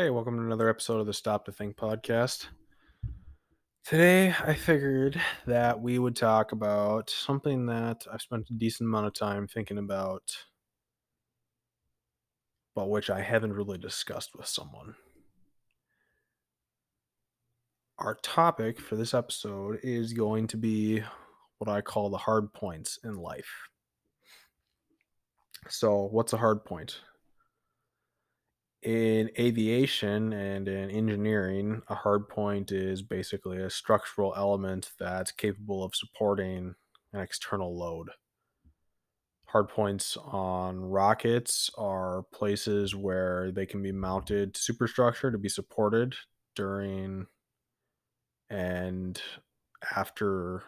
Hey, welcome to another episode of the Stop to Think podcast. Today, I figured that we would talk about something that I've spent a decent amount of time thinking about, but which I haven't really discussed with someone. Our topic for this episode is going to be what I call the hard points in life. So, what's a hard point? In aviation and in engineering, a hard point is basically a structural element that's capable of supporting an external load. Hard points on rockets are places where they can be mounted to superstructure to be supported during and after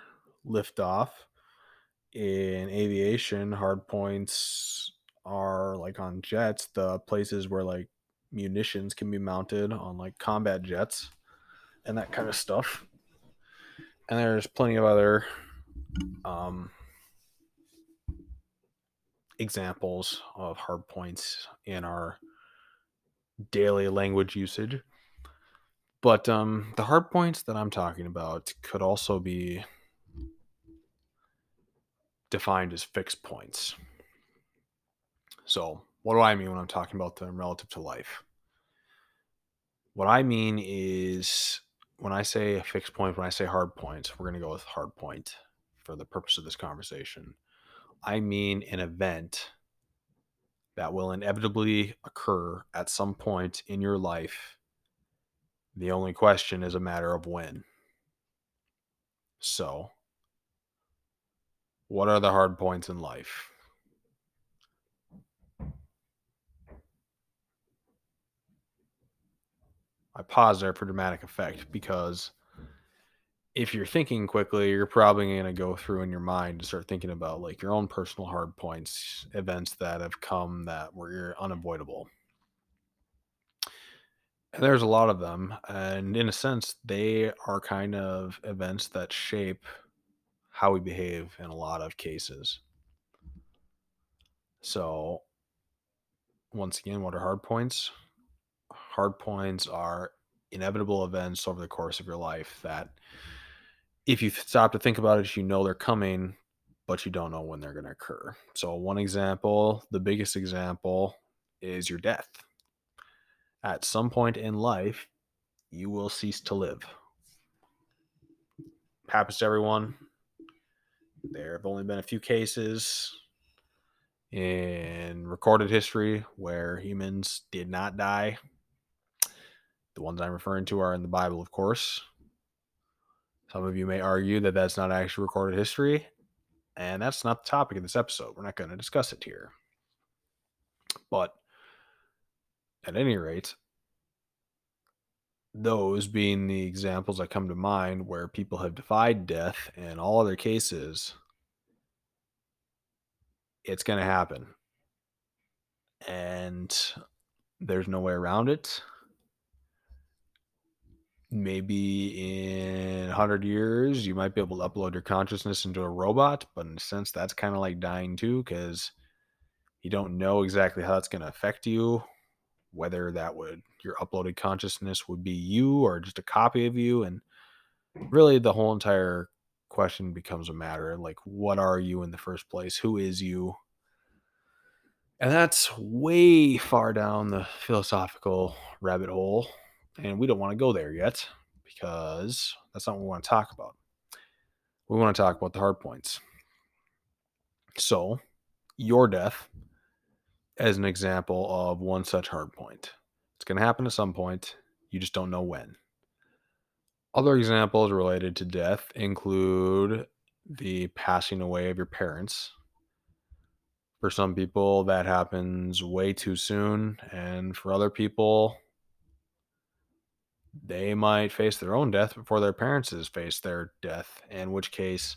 liftoff. In aviation, hard points are like on jets, the places where like munitions can be mounted on like combat jets and that kind of stuff. And there's plenty of other um, examples of hard points in our daily language usage. But um, the hard points that I'm talking about could also be defined as fixed points. So, what do I mean when I'm talking about them relative to life? What I mean is when I say a fixed point, when I say hard points, we're going to go with hard point for the purpose of this conversation. I mean an event that will inevitably occur at some point in your life. The only question is a matter of when. So, what are the hard points in life? I pause there for dramatic effect because if you're thinking quickly, you're probably going to go through in your mind and start thinking about like your own personal hard points, events that have come that were unavoidable. And there's a lot of them. And in a sense, they are kind of events that shape how we behave in a lot of cases. So, once again, what are hard points? Hard points are inevitable events over the course of your life that if you stop to think about it, you know they're coming, but you don't know when they're going to occur. So, one example, the biggest example, is your death. At some point in life, you will cease to live. Happens to everyone. There have only been a few cases in recorded history where humans did not die the ones I'm referring to are in the Bible, of course. Some of you may argue that that's not actually recorded history, and that's not the topic of this episode. We're not going to discuss it here. But at any rate, those being the examples that come to mind where people have defied death and all other cases, it's going to happen. And there's no way around it maybe in 100 years you might be able to upload your consciousness into a robot but in a sense that's kind of like dying too because you don't know exactly how that's going to affect you whether that would your uploaded consciousness would be you or just a copy of you and really the whole entire question becomes a matter like what are you in the first place? Who is you? And that's way far down the philosophical rabbit hole and we don't want to go there yet because that's not what we want to talk about. We want to talk about the hard points. So, your death as an example of one such hard point. It's going to happen at some point, you just don't know when. Other examples related to death include the passing away of your parents. For some people, that happens way too soon, and for other people, they might face their own death before their parents has faced their death. In which case,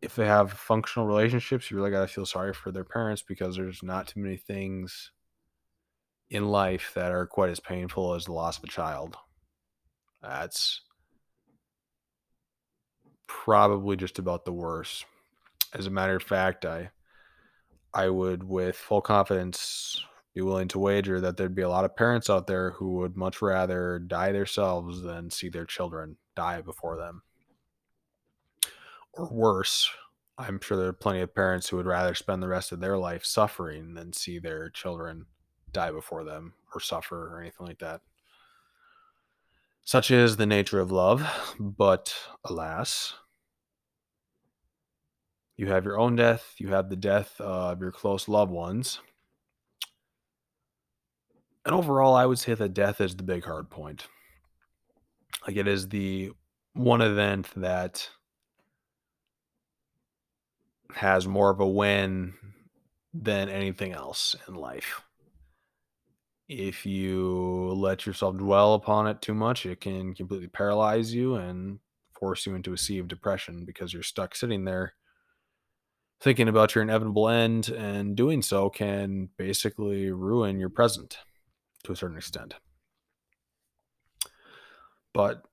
if they have functional relationships, you really got to feel sorry for their parents because there's not too many things in life that are quite as painful as the loss of a child. That's probably just about the worst. As a matter of fact, I I would with full confidence be willing to wager that there'd be a lot of parents out there who would much rather die themselves than see their children die before them. Or worse, I'm sure there are plenty of parents who would rather spend the rest of their life suffering than see their children die before them or suffer or anything like that. Such is the nature of love, but alas, you have your own death, you have the death of your close loved ones. And overall, I would say that death is the big hard point. Like it is the one event that has more of a win than anything else in life. If you let yourself dwell upon it too much, it can completely paralyze you and force you into a sea of depression because you're stuck sitting there thinking about your inevitable end, and doing so can basically ruin your present to a certain extent. But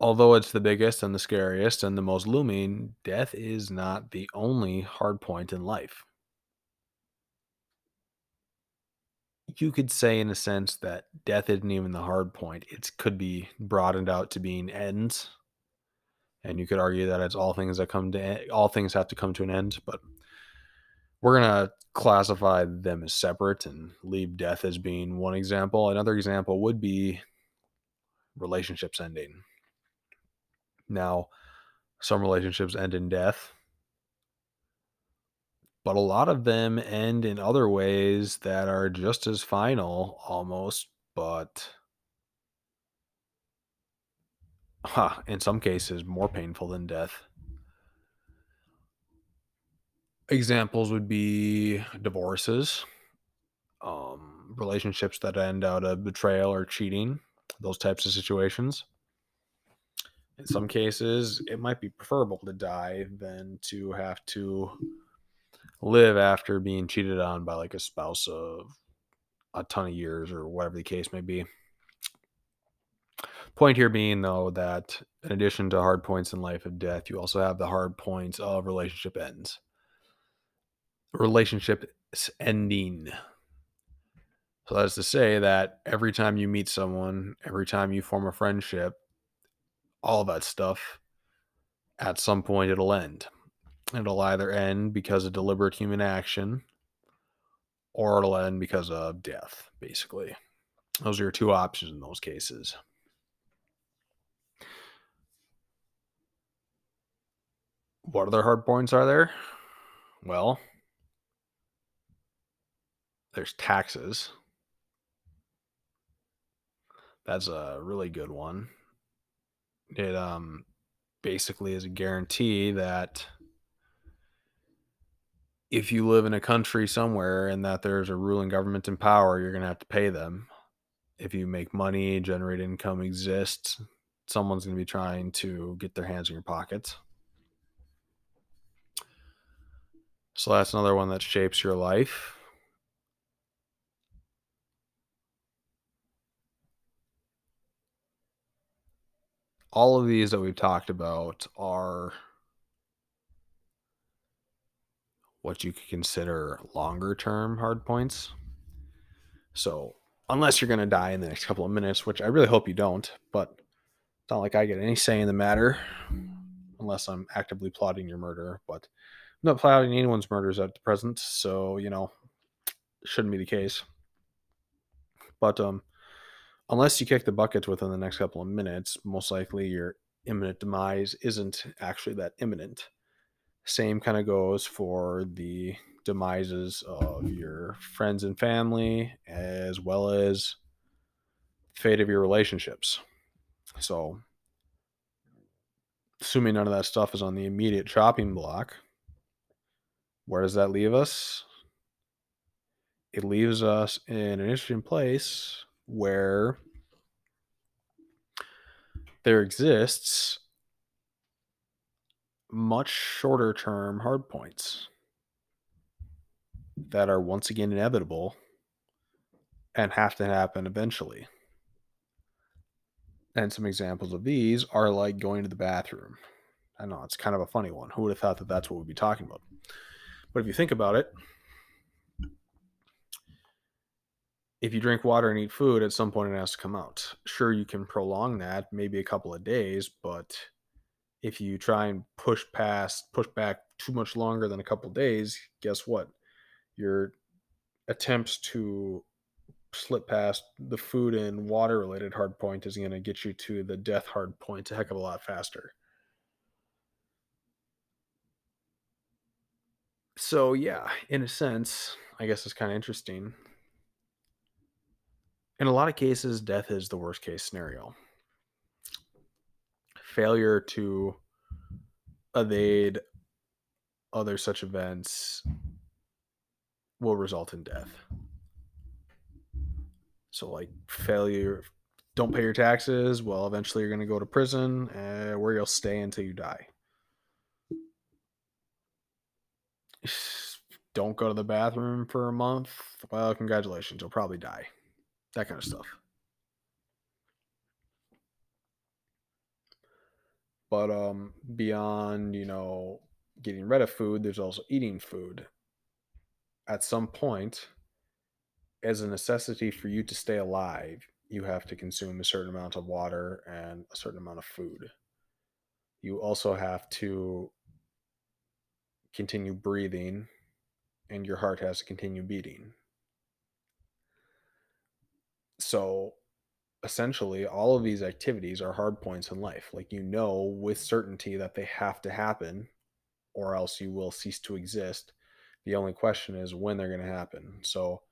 although it's the biggest and the scariest and the most looming, death is not the only hard point in life. You could say, in a sense, that death isn't even the hard point. It could be broadened out to being ends, and you could argue that it's all things that come to all things have to come to an end. But we're gonna classify them as separate and leave death as being one example. Another example would be relationships ending. Now, some relationships end in death, but a lot of them end in other ways that are just as final almost, but huh, in some cases more painful than death. Examples would be divorces, um, relationships that end out of betrayal or cheating, those types of situations. In some cases, it might be preferable to die than to have to live after being cheated on by like a spouse of a ton of years or whatever the case may be. Point here being, though, that in addition to hard points in life of death, you also have the hard points of relationship ends. Relationship ending. So that is to say that every time you meet someone, every time you form a friendship, all that stuff, at some point it'll end. It'll either end because of deliberate human action or it'll end because of death, basically. Those are your two options in those cases. What other hard points are there? Well, there's taxes. That's a really good one. It um basically is a guarantee that if you live in a country somewhere and that there's a ruling government in power, you're going to have to pay them. If you make money, generate income, exist, someone's going to be trying to get their hands in your pockets. So that's another one that shapes your life. All of these that we've talked about are what you could consider longer term hard points. So, unless you're going to die in the next couple of minutes, which I really hope you don't, but it's not like I get any say in the matter unless I'm actively plotting your murder. But I'm not plotting anyone's murders at the present, so you know, shouldn't be the case. But um, unless you kick the buckets within the next couple of minutes, most likely your imminent demise isn't actually that imminent. Same kind of goes for the demises of your friends and family, as well as fate of your relationships. So, assuming none of that stuff is on the immediate chopping block, where does that leave us? It leaves us in an interesting place where there exists much shorter term hard points that are once again inevitable and have to happen eventually. And some examples of these are like going to the bathroom. I know it's kind of a funny one. Who would have thought that that's what we'd be talking about? But if you think about it, if you drink water and eat food, at some point it has to come out. Sure, you can prolong that, maybe a couple of days, but if you try and push past, push back too much longer than a couple days, guess what? Your attempts to slip past the food and water related hard point is going to get you to the death hard point a heck of a lot faster. So, yeah, in a sense, I guess it's kind of interesting. In a lot of cases, death is the worst case scenario. Failure to evade other such events will result in death. So, like failure, don't pay your taxes. Well, eventually you're going to go to prison uh, where you'll stay until you die. Don't go to the bathroom for a month. Well, congratulations, you'll probably die. That kind of stuff. But um, beyond, you know, getting rid of food, there's also eating food. At some point, as a necessity for you to stay alive, you have to consume a certain amount of water and a certain amount of food. You also have to continue breathing, and your heart has to continue beating. So, essentially, all of these activities are hard points in life. Like, you know with certainty that they have to happen, or else you will cease to exist. The only question is when they're going to happen. So,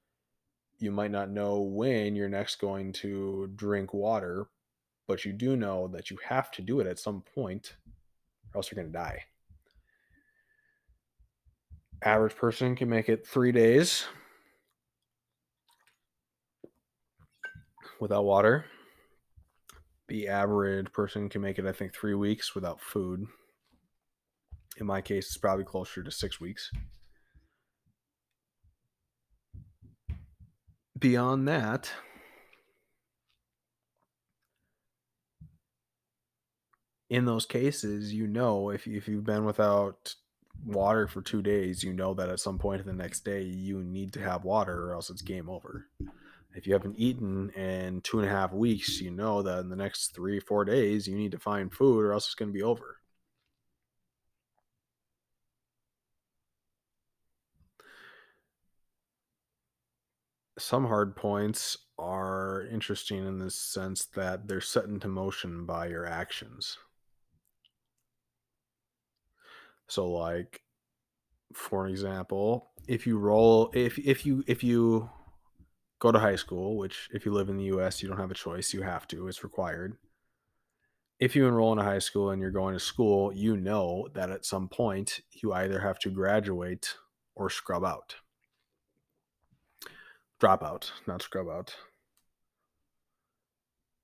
you might not know when you're next going to drink water, but you do know that you have to do it at some point, or else you're going to die. Average person can make it three days without water. The average person can make it, I think, three weeks without food. In my case, it's probably closer to six weeks. beyond that, in those cases, you know, if, if you've been without water for two days, you know that at some point in the next day, you need to have water or else it's game over. If you haven't eaten in two and a half weeks, you know that in the next three, four days, you need to find food or else it's going to be over. some hard points are interesting in the sense that they're set into motion by your actions. So like for example, if you roll if if you if you go to high school, which if you live in the US, you don't have a choice, you have to, it's required. If you enroll in a high school and you're going to school, you know that at some point you either have to graduate or scrub out dropout, not scrub out.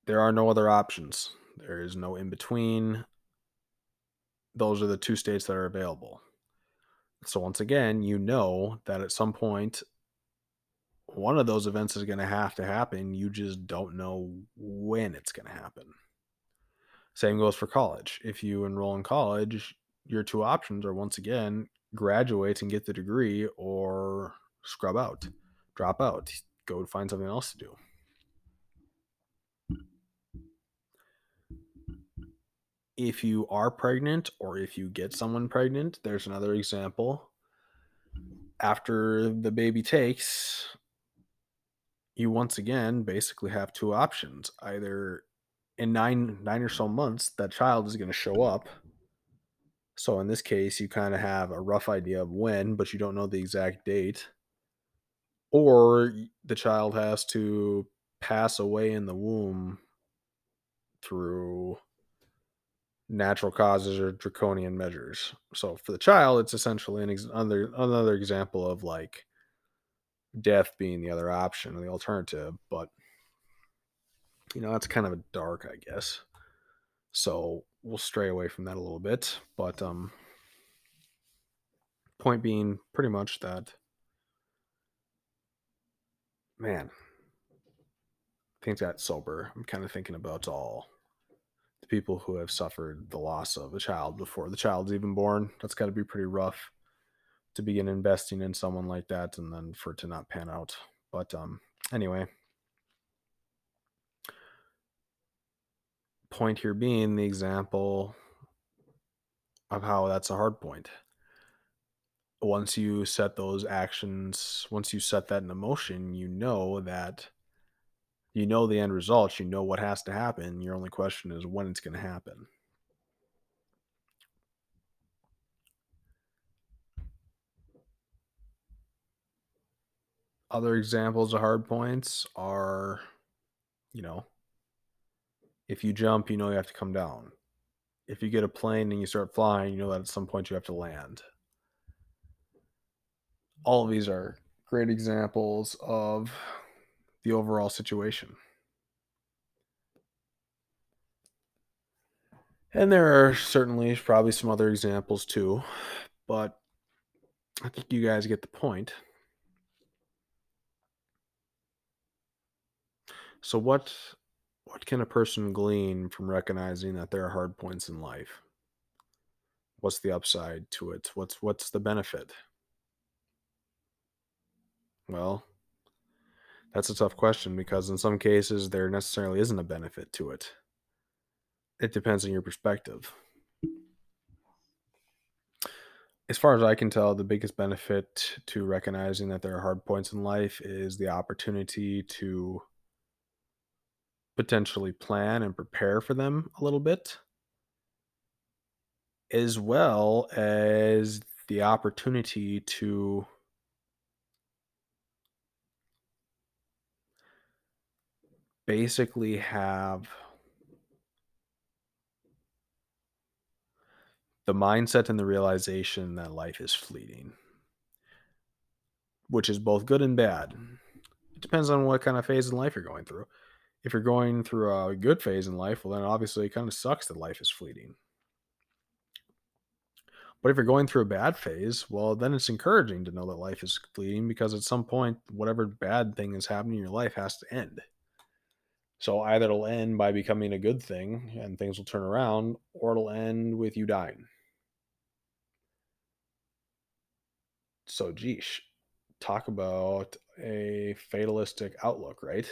There are no other options. There is no in between. Those are the two states that are available. So, once again, you know that at some point, one of those events is going to have to happen. You just don't know when it's going to happen. Same goes for college. If you enroll in college, your two options are once again graduate and get the degree or scrub out drop out, go find something else to do. If you are pregnant or if you get someone pregnant, there's another example. After the baby takes, you once again basically have two options. Either in nine nine or so months, that child is going to show up. So in this case, you kind of have a rough idea of when, but you don't know the exact date or the child has to pass away in the womb through natural causes or draconian measures. So for the child, it's essentially an ex- another another example of like death being the other option or the alternative, but you know that's kind of a dark, I guess. So we'll stray away from that a little bit, but um point being pretty much that man, things got sober. I'm kind of thinking about all the people who have suffered the loss of a child before the child's even born. That's got to be pretty rough to begin investing in someone like that and then for it to not pan out. But um, anyway, point here being the example of how that's a hard point. Once you set those actions, once you set that in motion, you know that you know the end results. you know what has to happen. Your only question is when it's going to happen. Other examples of hard points are, you know, if you jump, you know you have to come down. If you get a plane and you start flying, you know that at some point you have to land. All of these are great examples of the overall situation. And there are certainly probably some other examples too, but I think you guys get the point. So what what can a person glean from recognizing that there are hard points in life? What's the upside to it? What's what's the benefit? Well, that's a tough question because in some cases there necessarily isn't a benefit to it. It depends on your perspective. As far as I can tell, the biggest benefit to recognizing that there are hard points in life is the opportunity to potentially plan and prepare for them a little bit, as well as the opportunity to basically have the mindset and the realization that life is fleeting, which is both good and bad. It depends on what kind of phase in life you're going through if you're going through a good phase in life, well, then obviously it kind of sucks that life is fleeting. But if you're going through a bad phase, well, then it's encouraging to know that life is fleeting because at some point, whatever bad thing is happening in your life has to end. So either it'll end by becoming a good thing and things will turn around, or it'll end with you dying. So, geesh, talk about a fatalistic outlook, right?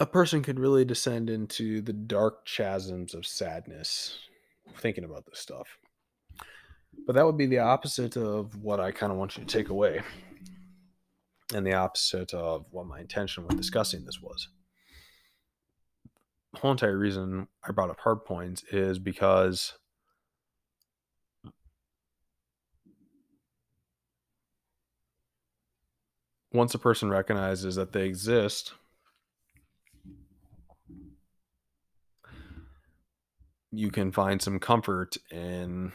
A person could really descend into the dark chasms of sadness thinking about this stuff. But that would be the opposite of what I kind of want you to take away. And the opposite of what my intention with discussing this was. The whole entire reason I brought up hard points is because once a person recognizes that they exist, you can find some comfort in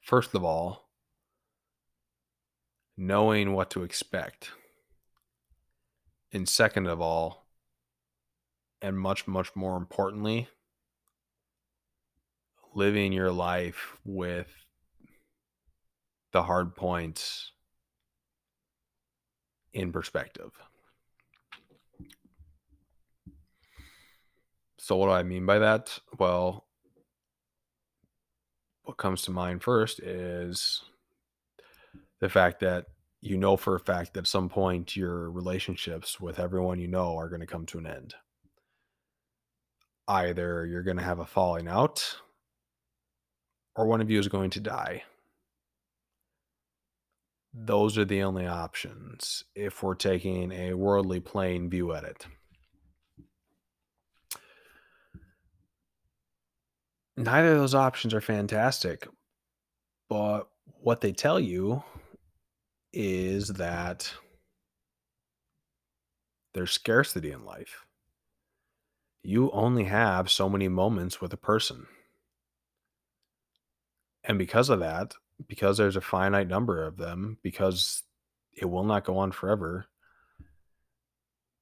first of all knowing what to expect and second of all and much much more importantly living your life with the hard points in perspective So, what do I mean by that? Well, what comes to mind first is the fact that you know for a fact that at some point your relationships with everyone you know are going to come to an end. Either you're going to have a falling out or one of you is going to die. Those are the only options if we're taking a worldly plane view at it. Neither of those options are fantastic, but what they tell you is that there's scarcity in life. You only have so many moments with a person. And because of that, because there's a finite number of them, because it will not go on forever,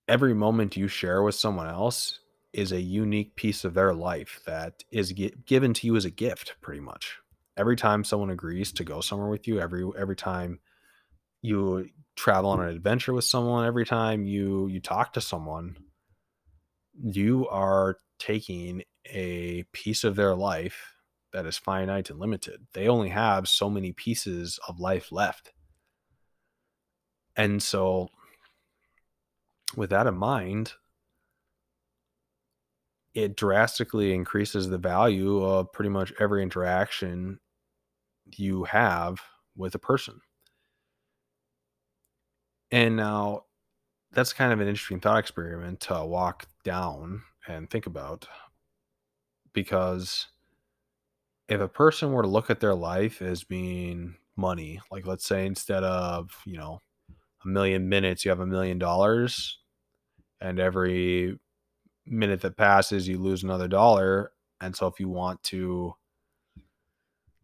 every moment you share with someone else is a unique piece of their life that is given to you as a gift pretty much. Every time someone agrees to go somewhere with you every every time you travel on an adventure with someone every time you you talk to someone you are taking a piece of their life that is finite and limited. They only have so many pieces of life left. And so with that in mind, it drastically increases the value of pretty much every interaction you have with a person. And now that's kind of an interesting thought experiment to walk down and think about because if a person were to look at their life as being money, like let's say instead of, you know, a million minutes, you have a million dollars, and every minute that passes, you lose another dollar. And so if you want to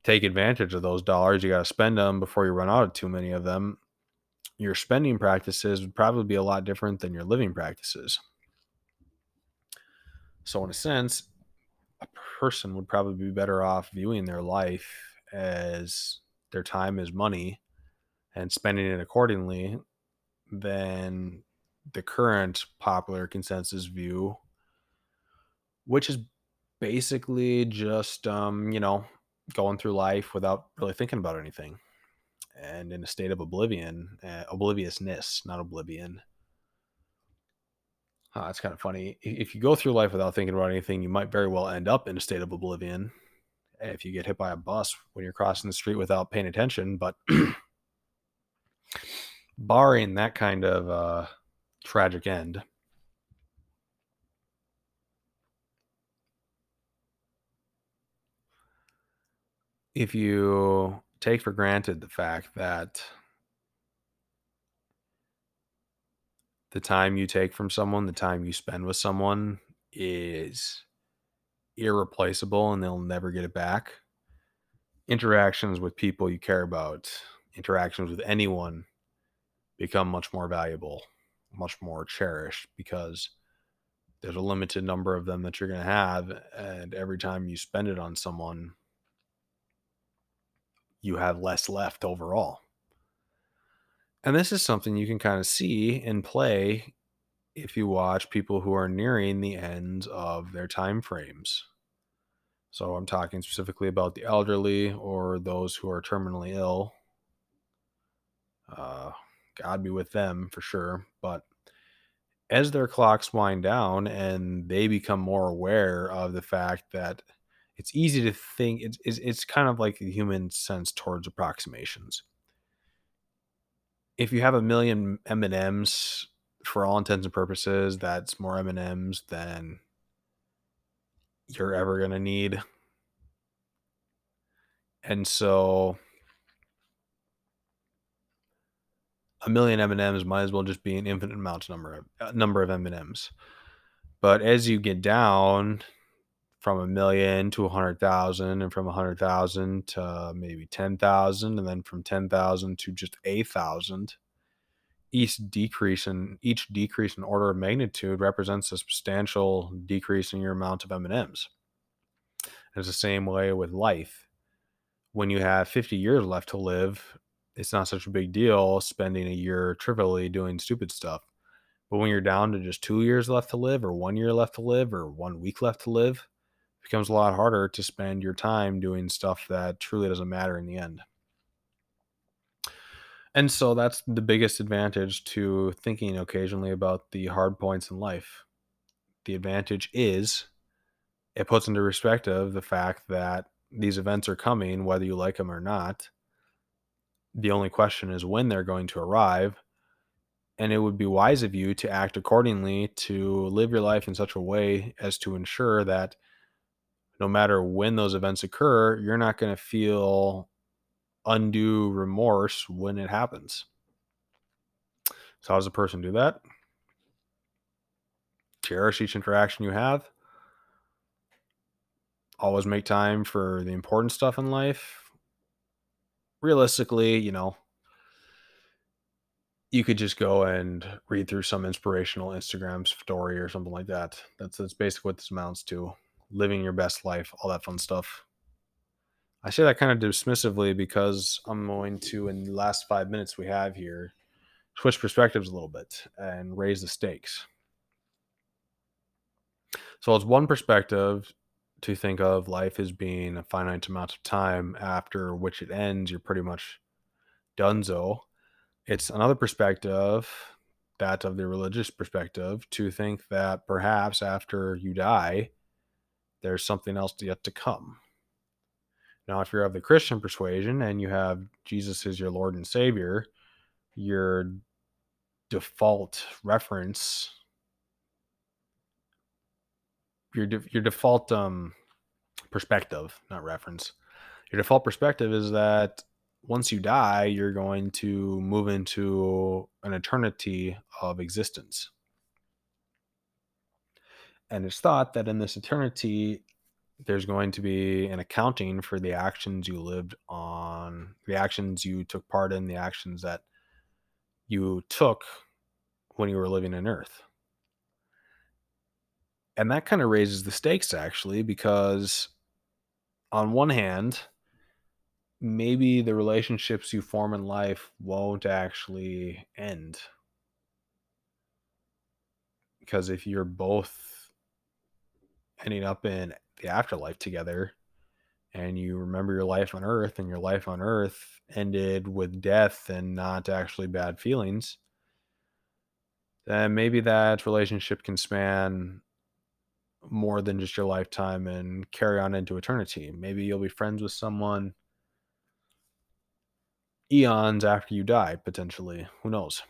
take advantage of those dollars, you got to spend them before you run out of too many of them. Your spending practices would probably be a lot different than your living practices. So, in a sense, a person would probably be better off viewing their life as their time is money and spending it accordingly than the current popular consensus view, which is basically just, um, you know, going through life without really thinking about anything and in a state of oblivion, uh, obliviousness, not oblivion. Uh, it's kind of funny. If you go through life without thinking about anything, you might very well end up in a state of oblivion. If you get hit by a bus when you're crossing the street without paying attention, but barring that kind of uh, tragic end, if you take for granted the fact that the time you take from someone, the time you spend with someone is irreplaceable and they'll never get it back. Interactions with people you care about, interactions with anyone become much more valuable, much more cherished because there's a limited number of them that you're going to have. And every time you spend it on someone, you have less left overall. And this is something you can kind of see and play if you watch people who are nearing the end of their time frames. So I'm talking specifically about the elderly or those who are terminally ill. Uh, God be with them for sure. But as their clocks wind down and they become more aware of the fact that it's easy to think, it's, it's, it's kind of like the human sense towards approximations if you have a million M and M's for all intents and purposes, that's more M and M's than you're ever gonna need. And so a million M and M's might as well just be an infinite amount number of uh, number of M and M's. But as you get down from a million to a hundred thousand, and from a hundred thousand to maybe ten thousand, and then from ten thousand to just a thousand. Each decrease in each decrease in order of magnitude represents a substantial decrease in your amount of M&Ms. It's the same way with life. When you have 50 years left to live, it's not such a big deal spending a year trivially doing stupid stuff. But when you're down to just two years left to live, or one year left to live, or one week left to live, becomes a lot harder to spend your time doing stuff that truly doesn't matter in the end. And so that's the biggest advantage to thinking occasionally about the hard points in life. The advantage is it puts into perspective the fact that these events are coming, whether you like them or not. The only question is when they're going to arrive. And it would be wise of you to act accordingly to live your life in such a way as to ensure that no matter when those events occur, you're not going to feel undue remorse when it happens. So, how does a person do that? Cherish each interaction you have. Always make time for the important stuff in life. Realistically, you know, you could just go and read through some inspirational Instagram story or something like that. That's that's basically what this amounts to living your best life, all that fun stuff. I say that kind of dismissively because I'm going to, in the last five minutes we have here, switch perspectives a little bit and raise the stakes. So, it's one perspective to think of life as being a finite amount of time after which it ends, you're pretty much donezo. It's another perspective that of the religious perspective to think that perhaps after you die, there's something else yet to come. Now, if you're of the Christian persuasion and you have Jesus as your Lord and Savior, your default reference, your de- your default um, perspective, not reference, your default perspective is that once you die, you're going to move into an eternity of existence. And it's thought that in this eternity, there's going to be an accounting for the actions you lived on, the actions you took part in, the actions that you took when you were living on Earth. And that kind of raises the stakes, actually, because on one hand, maybe the relationships you form in life won't actually end. Because if you're both ending up in the afterlife together and you remember your life on earth and your life on earth ended with death and not actually bad feelings, then maybe that relationship can span more than just your lifetime and carry on into eternity. Maybe you'll be friends with someone eons after you die, potentially. Who knows?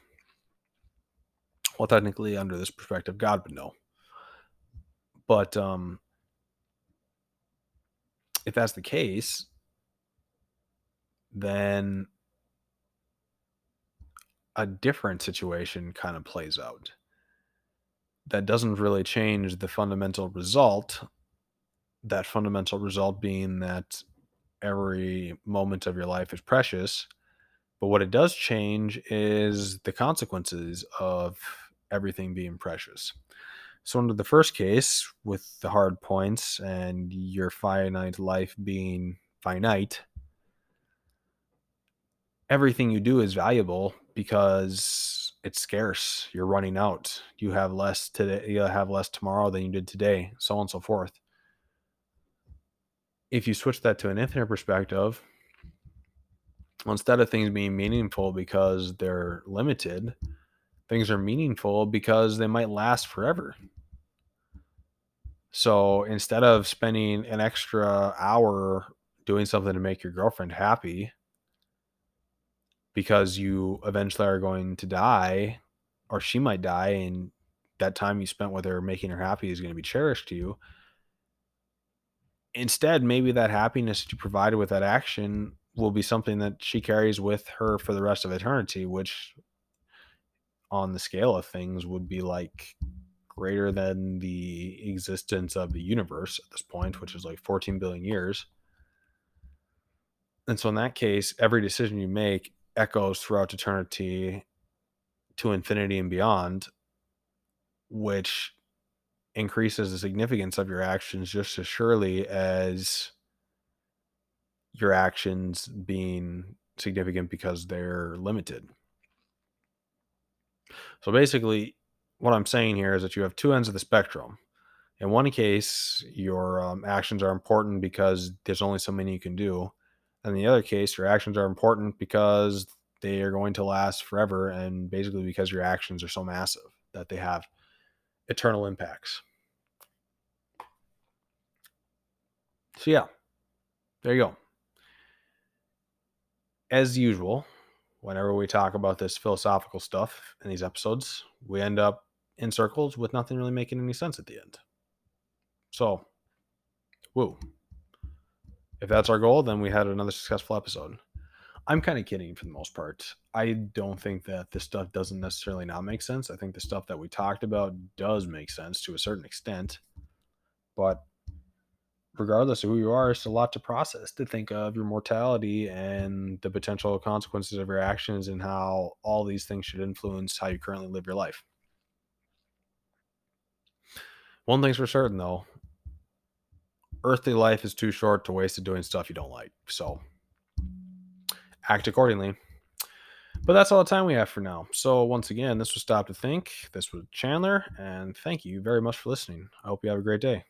Well, technically, under this perspective, God would know. But um, if that's the case, then a different situation kind of plays out that doesn't really change the fundamental result. That fundamental result being that every moment of your life is precious but what it does change is the consequences of everything being precious. So, under the first case, with the hard points and your finite life being finite, everything you do is valuable because it's scarce. You're running out. You have less today. You have less tomorrow than you did today, so on and so forth. If you switch that to an infinite perspective, instead of things being meaningful because they're limited, things are meaningful because they might last forever. So instead of spending an extra hour doing something to make your girlfriend happy because you eventually are going to die or she might die and that time you spent with her making her happy is going to be cherished to you instead maybe that happiness that you provided with that action will be something that she carries with her for the rest of eternity, which on the scale of things would be like greater than the existence of the universe at this point, which is like 14 billion years. And so, in that case, every decision you make echoes throughout eternity to infinity and beyond, which increases the significance of your actions just as surely as your actions being significant because they're limited. So basically, what I'm saying here is that you have two ends of the spectrum. In one case, your um, actions are important because there's only so many you can do. And in the other case, your actions are important because they are going to last forever and basically because your actions are so massive that they have eternal impacts. So, yeah, there you go as usual, whenever we talk about this philosophical stuff in these episodes, we end up in circles with nothing really making any sense at the end. So, woo. If that's our goal, then we had another successful episode. I'm kind of kidding for the most part. I don't think that this stuff doesn't necessarily not make sense. I think the stuff that we talked about does make sense to a certain extent. But regardless of who you are, it's a lot to process to think of your mortality and the potential consequences of your actions and how all these things should influence how you currently live your life. One thing's for certain though earthly life is too short to waste it doing stuff you don't like. So act accordingly. But that's all the time we have for now. So once again, this was Stop to Think. This was Chandler, and thank you very much for listening. I hope you have a great day.